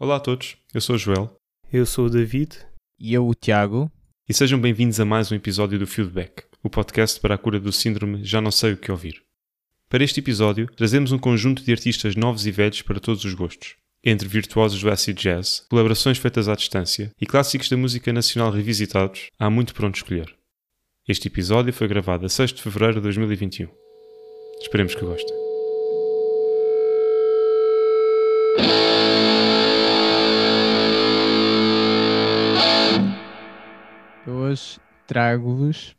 Olá a todos, eu sou o Joel. Eu sou o David. E eu, o Tiago. E sejam bem-vindos a mais um episódio do Feedback, o podcast para a cura do síndrome Já Não Sei O Que Ouvir. Para este episódio, trazemos um conjunto de artistas novos e velhos para todos os gostos. Entre virtuosos do acid jazz, colaborações feitas à distância e clássicos da música nacional revisitados, há muito para onde escolher. Este episódio foi gravado a 6 de fevereiro de 2021. Esperemos que gostem. Eu hoje trago-vos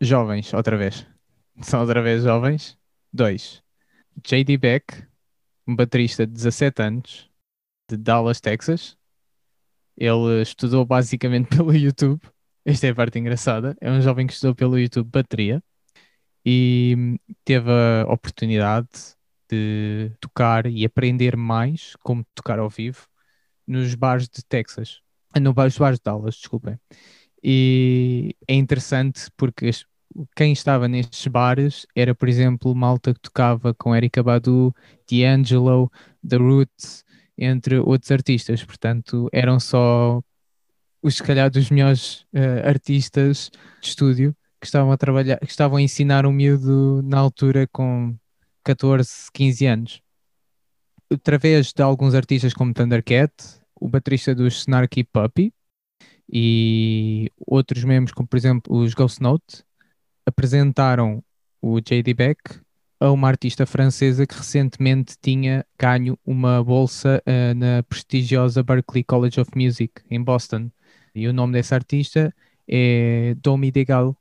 jovens, outra vez. São outra vez jovens. Dois. J.D. Beck, um baterista de 17 anos, de Dallas, Texas. Ele estudou basicamente pelo YouTube. Esta é a parte engraçada. É um jovem que estudou pelo YouTube bateria e teve a oportunidade de tocar e aprender mais como tocar ao vivo nos bares de Texas. No bares, bares de Dallas, desculpem. E é interessante porque quem estava nestes bares era, por exemplo, malta que tocava com Erika Badu, D'Angelo, The Roots, entre outros artistas. Portanto, eram só os, se calhar, dos melhores eh, artistas de estúdio que estavam a trabalhar, que estavam a ensinar um miúdo na altura com 14, 15 anos. Através de alguns artistas como Thundercat, o baterista dos Snarky Puppy e outros membros, como por exemplo os Ghost Note, apresentaram o J.D. Beck a uma artista francesa que recentemente tinha ganho uma bolsa eh, na prestigiosa Berklee College of Music em Boston. E o nome dessa artista é Domi Degal,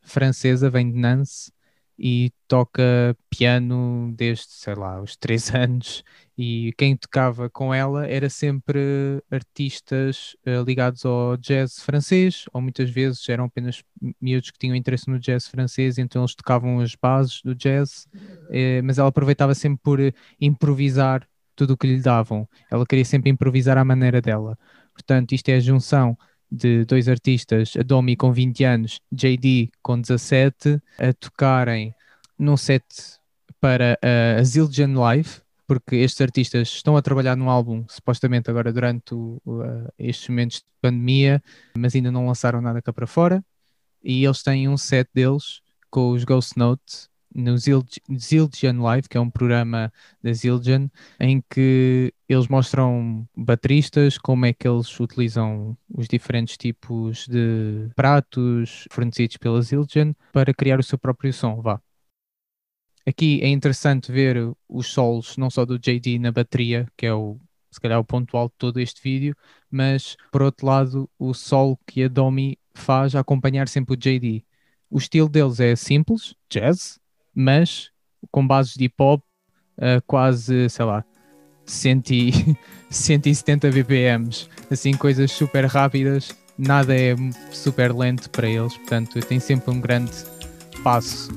francesa, vem de Nantes e toca piano desde, sei lá, os três anos. E quem tocava com ela era sempre artistas eh, ligados ao jazz francês, ou muitas vezes eram apenas miúdos que tinham interesse no jazz francês, então eles tocavam as bases do jazz, eh, mas ela aproveitava sempre por improvisar tudo o que lhe davam. Ela queria sempre improvisar à maneira dela. Portanto, isto é a junção de dois artistas, a Domi com 20 anos, JD com 17, a tocarem num set para a Zildjian Live, porque estes artistas estão a trabalhar num álbum, supostamente agora durante uh, estes momentos de pandemia, mas ainda não lançaram nada cá para fora. E eles têm um set deles com os Ghost Note no Zildj- Zildjian Live, que é um programa da Zildjian, em que eles mostram bateristas, como é que eles utilizam os diferentes tipos de pratos fornecidos pela Zildjian para criar o seu próprio som, vá. Aqui é interessante ver os solos, não só do JD na bateria, que é o, se calhar o ponto alto de todo este vídeo, mas por outro lado, o solo que a Domi faz a acompanhar sempre o JD. O estilo deles é simples, jazz, mas com bases de hip hop, a quase, sei lá, 100 e- 170 BPMs, assim, coisas super rápidas, nada é super lento para eles, portanto, tem sempre um grande passo.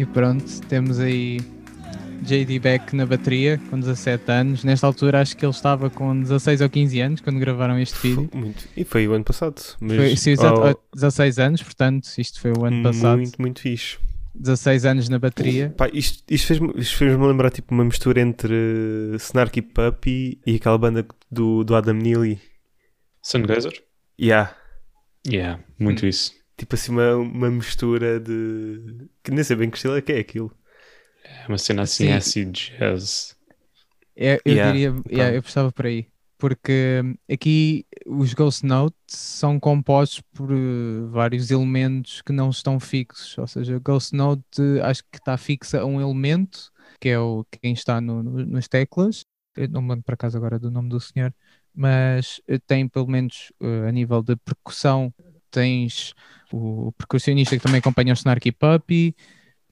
E pronto, temos aí JD Beck na bateria, com 17 anos. Nesta altura acho que ele estava com 16 ou 15 anos quando gravaram este vídeo. Muito. E foi o ano passado. Mas... Foi, sim, exato, oh. 16 anos, portanto, isto foi o ano passado. Muito, muito fixe. 16 anos na bateria. Pá, isto isto fez-me fez-me lembrar tipo uma mistura entre Snarky Puppy e aquela banda do, do Adam Neely. Sungazer? Yeah. Yeah, muito Hum. isso. Tipo assim, uma, uma mistura de. que nem sei bem que estilo é que é aquilo. É uma cena assim, Sim. acid jazz. É, eu Yeah, diria, yeah, eu estava por aí. Porque aqui os Ghost Notes são compostos por eh, vários elementos que não estão fixos. Ou seja, Ghost Note eh, acho que está fixa a um elemento, que é o quem está no, no- nas teclas. Eu não me lembro para casa agora do nome do senhor, mas eh, tem pelo menos eh, a nível de percussão, tens o percussionista que também acompanha o Snarky Puppy,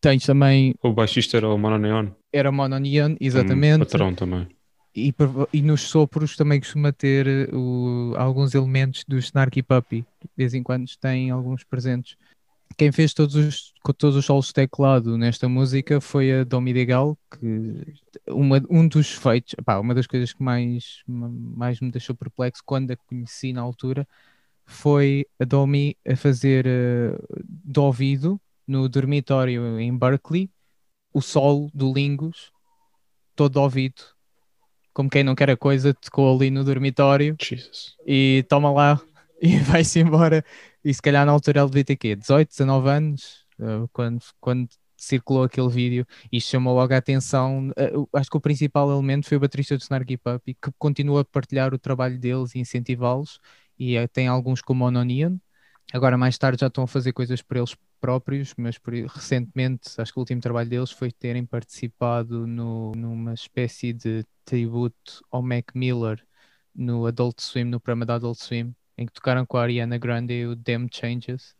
tens também, O baixista era o Mononeon. era Mono Neon, um exatamente. patrão também. E, e nos sopros também costuma ter eh, o- alguns elementos do Snarky Puppy. De vez em quando tem alguns presentes. Quem fez todos os, todos os solos de teclado nesta música foi a Domi Degal, que uma, um dos feitos, pá, uma das coisas que mais, mais me deixou perplexo quando a conheci na altura foi a Domi a fazer eh, de ouvido no dormitório em Berkeley o solo do Lingus todo ouvido como quem não quer a coisa, tocou ali no dormitório Jesus. e toma lá e vai-se embora. E se calhar na altura ele devia ter quê? 18, 19 anos, eh, quando, quando circulou aquele vídeo. Isto chamou logo a atenção. Eh, acho que o principal elemento foi o baterista do Snarky Puppy, que continua a partilhar o trabalho deles e incentivá-los. E eh, tem alguns como o Nonian. Agora, mais tarde, já estão a fazer coisas por eles próprios, mas por, recentemente, acho que o último trabalho deles foi terem participado no, numa espécie de tributo ao Mac Miller no Adult Swim, no programa da Adult Swim, em que tocaram com a Ariana Grande o Damn Changes.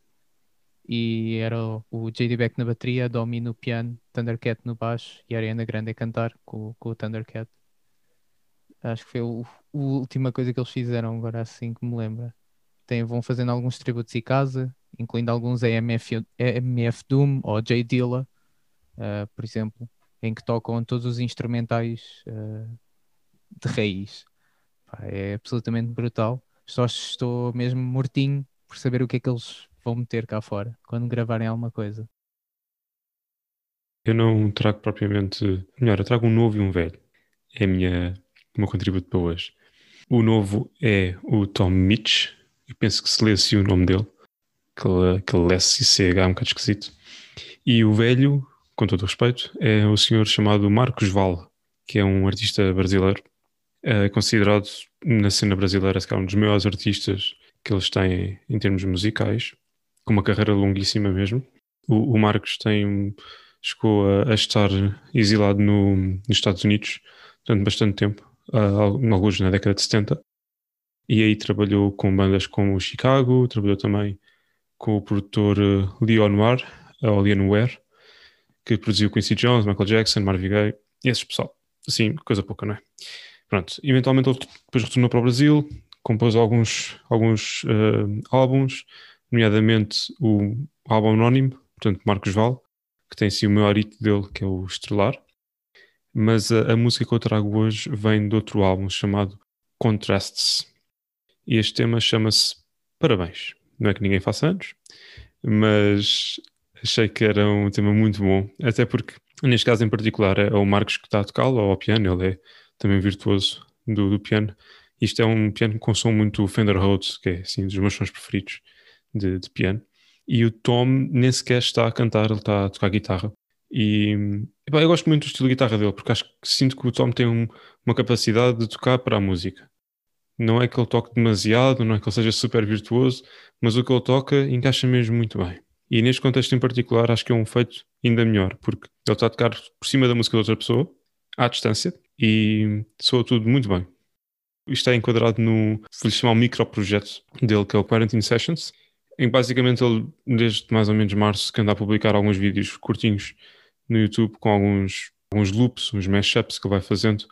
E era o, JD Beck na bateria, Domi no piano, Thundercat no baixo e a Ariana Grande a cantar com, com o Thundercat. Acho que foi a última coisa que eles fizeram, agora assim que me lembra. Tem, vão fazendo alguns tributos em casa, incluindo alguns AMF, AMF Doom ou J Dilla, ah, por exemplo, em que tocam todos os instrumentais ah, de raiz. É absolutamente brutal. Só estou mesmo mortinho por saber o que é que eles vão meter cá fora quando gravarem alguma coisa. Eu não trago propriamente. Melhor, eu trago um novo e um velho. É a minha, o meu contributo para hoje. O novo é o Tom Mitch. Eu penso que se lê assim o nome dele. Aquele, aquele é um bocado esquisito. E o velho, com todo o respeito, é o senhor chamado Marcos Val, que é um artista brasileiro. É considerado na cena brasileira um dos maiores artistas que eles têm em termos musicais, com uma carreira longuíssima mesmo. O, o Marcos tem chegou a, a estar exilado no, nos Estados Unidos durante bastante tempo, uh, alguns na década de 70, e aí trabalhou com bandas como Chicago, trabalhou também com o produtor uh, Leon Noir, ou Leon Ware, que produziu Quincy Jones, Michael Jackson, Marvin Gaye, esses pessoal. Assim, coisa pouca, não é? Pronto, eventualmente ele depois retornou para o Brasil, compôs alguns, alguns uh, álbuns, nomeadamente o álbum anónimo, portanto Marcos Val, que tem sim o maior hit dele, que é o Estrelar. Mas a, a, música que eu trago hoje vem de outro álbum chamado Contrasts. E este tema chama-se Parabéns. Não é que ninguém faça anos, mas achei que era um tema muito bom. Até porque, neste caso em particular, é o Marcos que está a tocá-lo ao piano, ele é também virtuoso do, do, piano. Isto é um piano com som muito Fender Rhodes, que é assim, dos meus sons preferidos de, de piano e o Tom nem sequer está a cantar, ele está a tocar guitarra. E epá, eu gosto muito do estilo de guitarra dele, porque acho que sinto que o Tom tem um, uma capacidade de tocar para a música. Não é que ele toque demasiado, não é que ele seja super virtuoso, mas o que ele toca encaixa mesmo muito bem. E neste contexto em particular, acho que é um feito ainda melhor, porque ele está a tocar por cima da música de outra pessoa, à distância, e soa tudo muito bem. Isto é enquadrado no, vou-lhe chamar um dele, que é o Quarantine Sessions, em que basicamente ele, desde mais ou menos março, que anda a publicar alguns vídeos curtinhos no YouTube com alguns, alguns loops, uns mashups que ele vai fazendo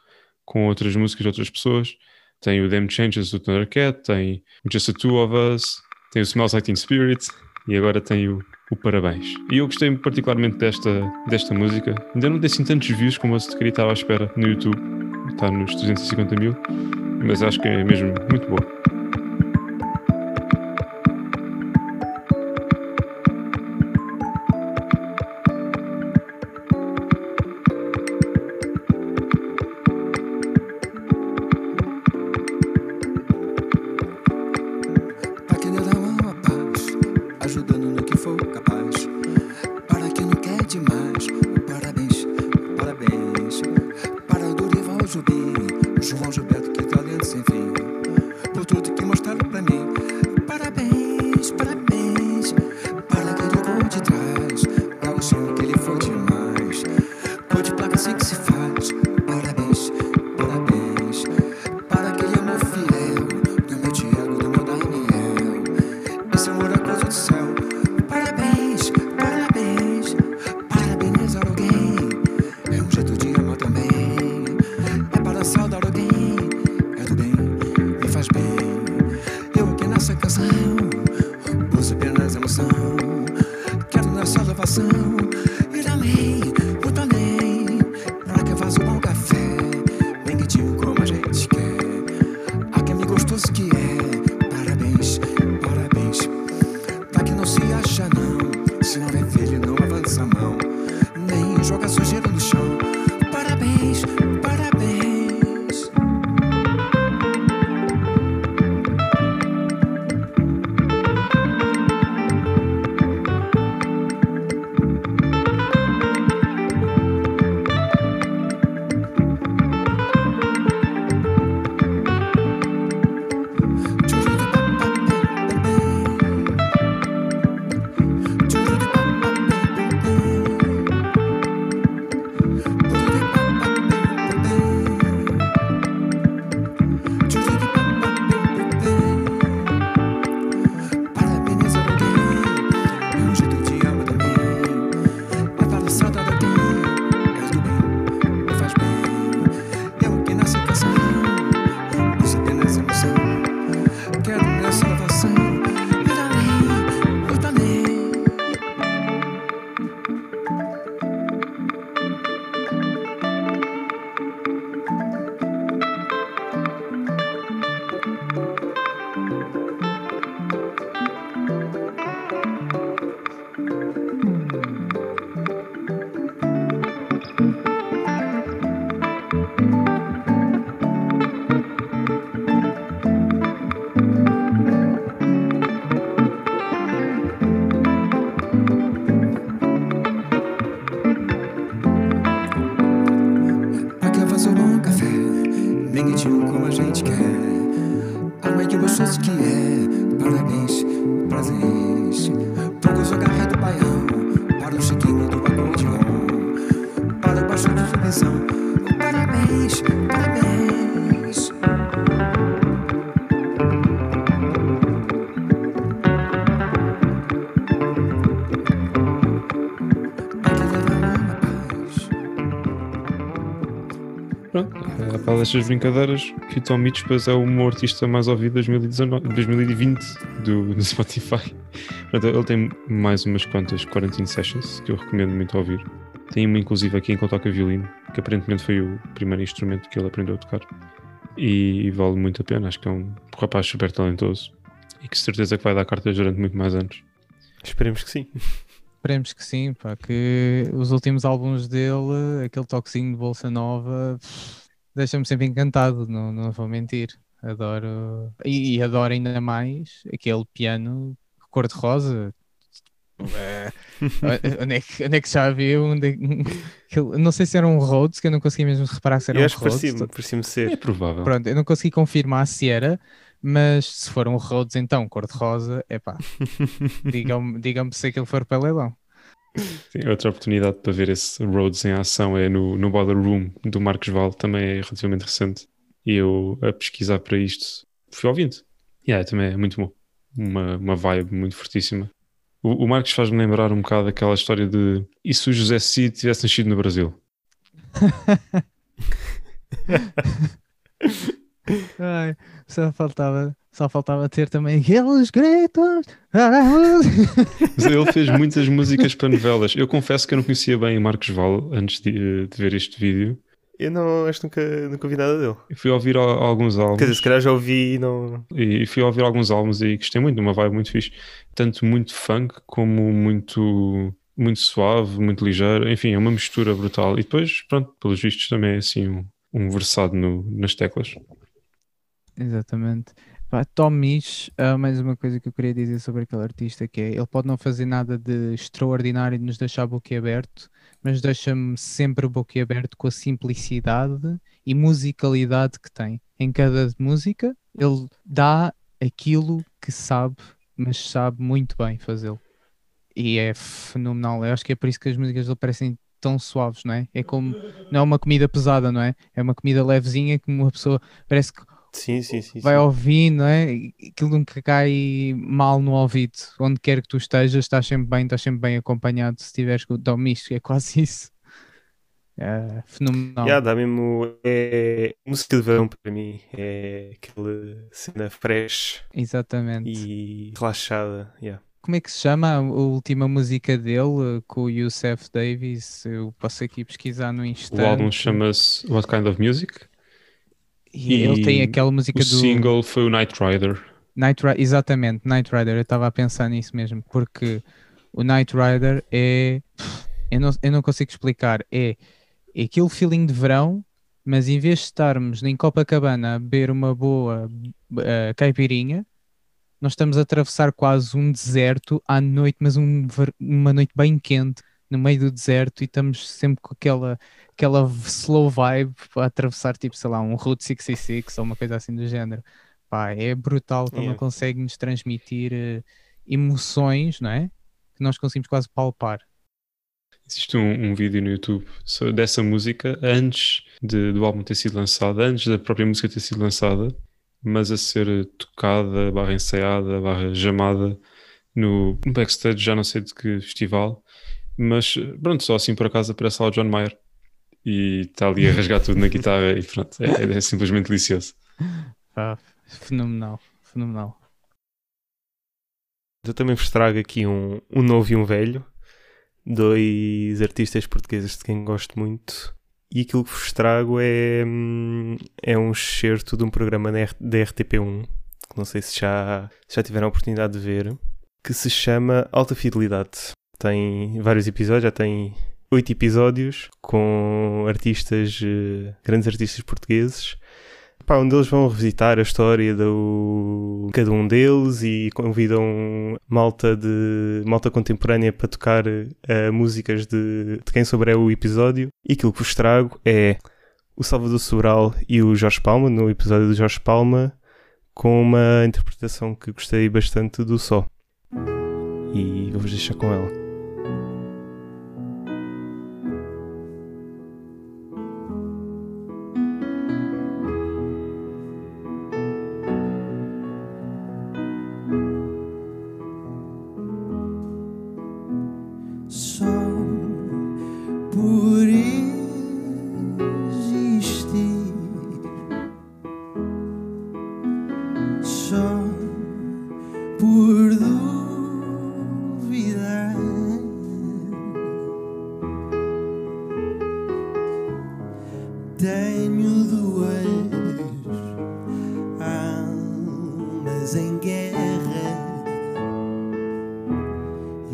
com outras músicas de outras pessoas. Tem o Them Changes do Thundercat, tem Just the Two of Us, tem o Smells Like Teen Spirit e agora tem o, o Parabéns. E eu gostei particularmente desta, desta música. Ainda não tem assim tantos views como eu queria estar à espera no YouTube. Está nos 250 mil, mas acho que é mesmo muito boa. Pronto, a par destas brincadeiras, Fito Mitspas é o meu artista mais ouvido de 2019, 2020 do, do Spotify. Portanto, ele tem mais umas quantas Quarantine Sessions que eu recomendo muito ouvir. Tem uma, inclusive, aqui em que ele toca violino, que aparentemente foi o primeiro instrumento que ele aprendeu a tocar. E, vale muito a pena. Acho que é um rapaz super talentoso e que certeza que vai dar cartas durante muito mais anos. Esperemos que sim. Esperemos que sim, pá, que os últimos álbuns dele, aquele toquezinho de Bolsa Nova, pff, deixa-me sempre encantado, não, não vou mentir. Adoro. E, e adoro ainda mais aquele piano cor-de-rosa. É, onde, é que, onde é que já viu? Onde é não sei se era um Rhodes, que eu não consegui mesmo reparar se era Eu um acho que Rhodes. parecia-me parecia É ser. provável. Pronto, eu não consegui confirmar se era, mas se for um Rhodes, então cor-de-rosa, é pá, digam-me digam se aquilo for para leilão. Sim, outra oportunidade para ver esse Rhodes em ação é no, no Boiler Room do Marcos Val, também é relativamente recente. E eu, a pesquisar para isto, fui ouvindo. E yeah, também é muito bom. Uma, uma vibe muito fortíssima. O, o Marcos faz-me lembrar um bocado aquela história de e se o José Cid tivesse nascido no Brasil? Ai, só faltava, só faltava ter também aqueles gritos. Mas ele fez muitas músicas para novelas. Eu confesso que eu não conhecia bem Marcos Val antes de, de ver este vídeo. Eu não, acho que nunca, nunca ouvi nada dele. Eu fui ouvir al- alguns álbuns. Quer dizer, se calhar já ouvi e não. E fui ouvir alguns álbuns e gostei muito, uma vibe muito fixe. Tanto muito funk como muito, muito suave, muito ligeiro. Enfim, é uma mistura brutal. E depois, pronto, pelos vistos também é assim um, um versado no, nas teclas. Exatamente. Pá, Tom Misch, há mais uma coisa que eu queria dizer sobre aquele artista que é, ele pode não fazer nada de extraordinário e nos deixar boquiaberto, mas deixa-me sempre boquiaberto com a simplicidade e musicalidade que tem. Em cada música, ele dá aquilo que sabe, mas sabe muito bem fazê-lo. E é fenomenal. Eu acho que é por isso que as músicas dele parecem tão suaves, não é? É como, não é uma comida pesada, não é? É uma comida levezinha que uma pessoa parece que Sim, sim, sim. vai sim. ouvindo, não é? Aquilo nunca cai mal no ouvido. Onde quer que tu estejas, estás sempre bem, estás sempre bem acompanhado. Se tiveres com o Tom Misch, é quase isso. É fenomenal. Yeah, dá mesmo. É música de verão para mim. É aquela cena fresh Exatamente. e relaxada. Yeah. Como é que se chama a última música dele eh, com o Youssef Davis? Eu posso aqui pesquisar no Insta. O álbum chama-se What Kind of Music? E ele tem e aquela música O do single foi o Night Rider. Night Rider, exatamente, Night Rider, eu estava a pensar nisso mesmo, porque o Night Rider é, eu não, eu não consigo explicar, é, é aquele feeling de verão, mas em vez de estarmos em Copacabana a beber uma boa eh, caipirinha, nós estamos a atravessar quase um deserto à noite, mas um uma noite bem quente, no meio do deserto, e estamos sempre com aquela, aquela slow vibe a atravessar, tipo, sei lá, um Route 66 ou uma coisa assim do género. Pá, é brutal como Yeah. ele consegue nos transmitir eh, emoções, não é? Que nós conseguimos quase palpar. Existe um, um vídeo no YouTube dessa música antes de- do álbum ter sido lançado, antes da própria música ter sido lançada, mas a ser tocada, barra ensaiada, barra jamada no backstage, já não sei de que festival, mas pronto, só assim por acaso aparece lá o John Mayer e está ali a rasgar tudo na guitarra e pronto, é, é simplesmente delicioso. Pá, fenomenal, fenomenal. Eu também vos trago aqui um, um novo e um velho. Dois artistas portugueses de quem gosto muito. E aquilo que vos trago é, hum, é um excerto de um programa da R- da RTP1, que não sei se já, se já tiveram a oportunidade de ver, que se chama Alta Fidelidade. Tem vários episódios, já tem oito episódios, com artistas, eh, grandes artistas portugueses. Pá, onde eles vão revisitar a história do cada um deles e convidam malta de malta contemporânea para tocar eh, músicas de, de quem souber o episódio. E aquilo que vos trago é o Salvador Sobral e o Jorge Palma, no episódio do Jorge Palma, com uma interpretação que gostei bastante do Só. E vou-vos deixar com ela.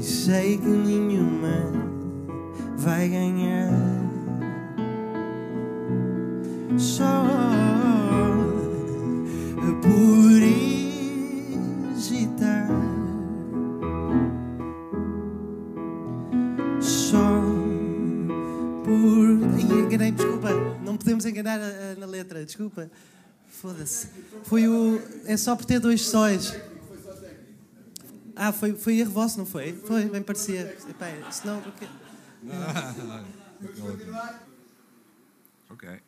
E sei que nenhuma vai ganhar. Só por hesitar. Só por. Ai, enganei, desculpa. Não podemos enganar na letra, desculpa. Foda-se. Foi o. É só por ter dois sóis. Ah, foi, foi erro vosso, não foi? Foi, bem parecia. Epá, senão. porque- Okay.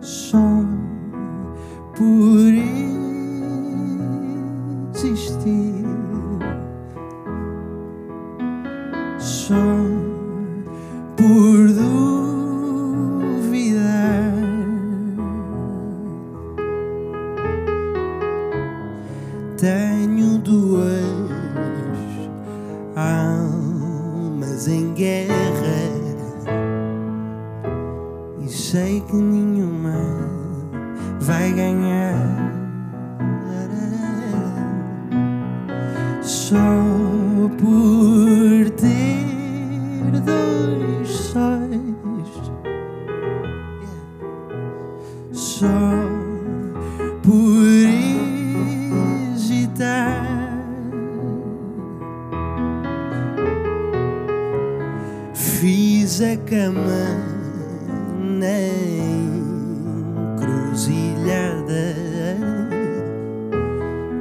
Só por cama na encruzilhada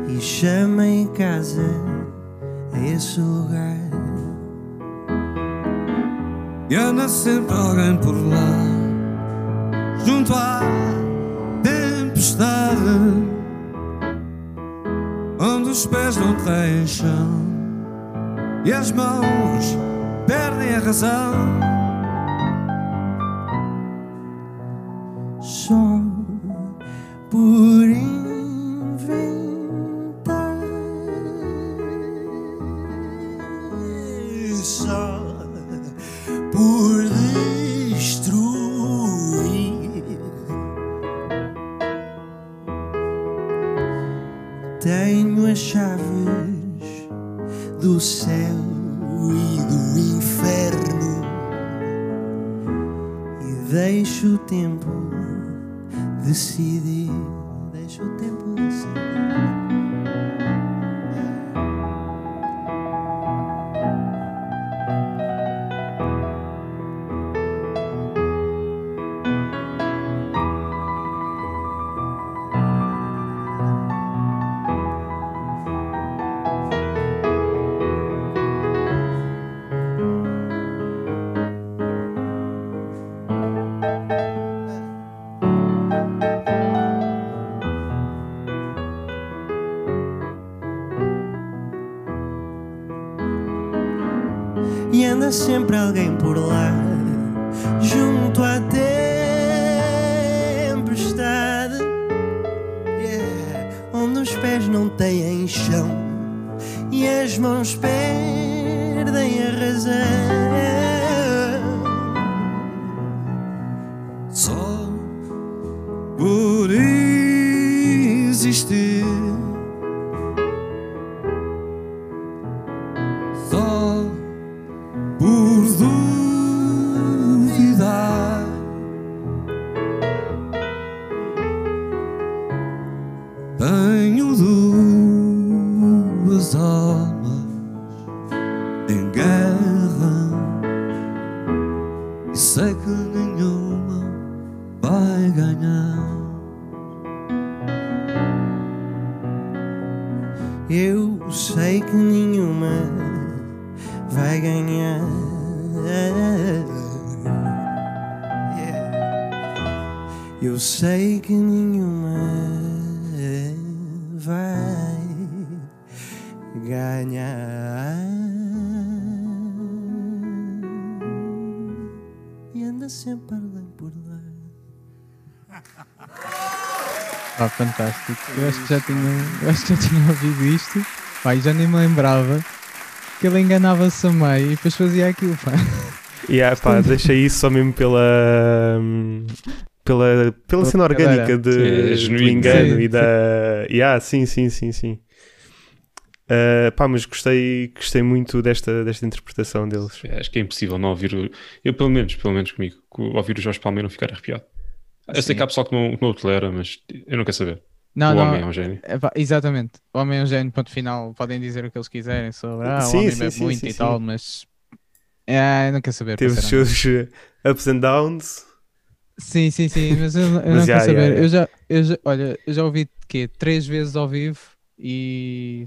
e chamei casa a esse lugar. E anda sempre alguém por lá, junto à tempestade, onde os pés não têm chão e as mãos perdem a razão. Deixo o tempo decidir. Deixo o tempo decidir. E as mãos perdem a razão. Ganhar. E anda sempre alguém por lá. Pá, fantástico. Eu acho que já tinha, eu acho que já tinha ouvido isto. E já nem me lembrava que ele enganava-se a meio e depois fazia aquilo, pá. E ah, pá, deixa isso só mesmo pela. Pela, pela cena orgânica de, Sim, é do engano Sim, e da. Yeah, sim, sim, sim, sim. Ah, pá, mas gostei, gostei muito desta, desta interpretação deles. É, Acho que é impossível não ouvir. Eu, pelo menos, pelo menos comigo, co- ouvir o Jorge Palmeira não ficar arrepiado. Eu sei Sim. que há pessoal que não, que não o tolera, mas eu não quero saber. Não, o não. homem é um gênio. É exatamente. O homem é um gênio, ponto final. Podem dizer o que eles quiserem sobre ah, Sim, o homem sim, bebe sim, muito sim, e sim. tal, mas é, eu não quero saber. Teve os seus uh, ups and downs. Sim, sim, sim, mas eu, eu Mas não já, quero já, saber. já. Eu já, eu já, olha, eu já ouvi quê? Três vezes ao vivo e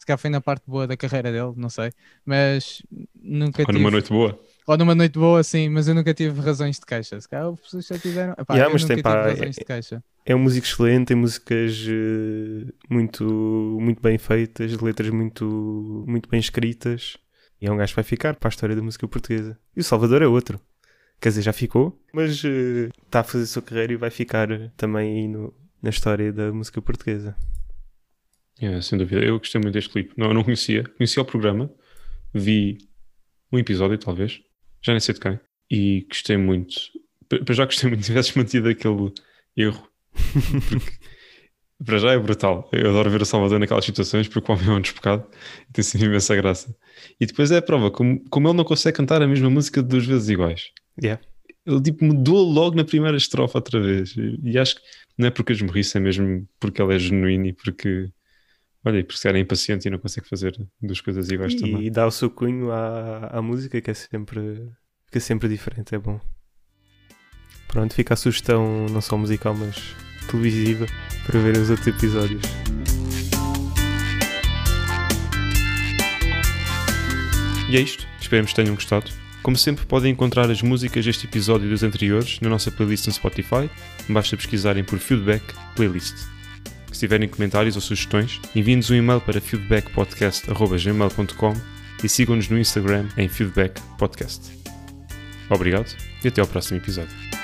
se calhar foi na parte boa da carreira dele, não sei, mas nunca Quando tive. uma noite boa. Ou numa noite boa, sim, mas eu nunca tive razões de queixa. Se calhar as pessoas já tiveram. Epá, Yeah, eu mas nunca tem, tive pá, razões é- de queixa. É um músico excelente, tem músicas eh, muito, muito bem feitas, letras muito, muito bem escritas. E é um gajo que vai ficar para a história da música portuguesa. E o Salvador é outro. Quer dizer, já ficou, mas eh, está a fazer a sua carreira e vai ficar também aí no- na história da música portuguesa. É, sem dúvida. Eu gostei muito deste clipe. Não, eu não conhecia. Conhecia o programa. Vi um episódio, talvez. Já nem sei de quem. E gostei muito. Para já gostei muito. Tivesses mantido aquele erro. Porque, para já é brutal. Eu adoro ver o Salvador naquelas situações porque o homem é um despecado. E tem sempre imensa graça. E depois é a prova. Como, como ele não consegue cantar a mesma música duas vezes iguais. Yeah. Ele tipo mudou logo na primeira estrofe outra vez. E, e acho que não é porque as morrisse, é mesmo porque ele é genuíno e porque Olha, e porque se calhar é impaciente e não consegue fazer duas coisas iguais também. E dá o seu cunho à, à música que é sempre, fica sempre diferente, é bom. Pronto, fica a sugestão não só musical, mas televisiva para ver os outros episódios. E é isto. Esperemos que tenham gostado. Como sempre, podem encontrar as músicas deste episódio e dos anteriores na nossa playlist no Spotify. Basta pesquisarem por Feedback Playlist. Se tiverem comentários ou sugestões, enviem-nos um e-mail para feedbackpodcast.gmail.com e sigam-nos no Instagram em Feedback Podcast. Obrigado e até ao próximo episódio.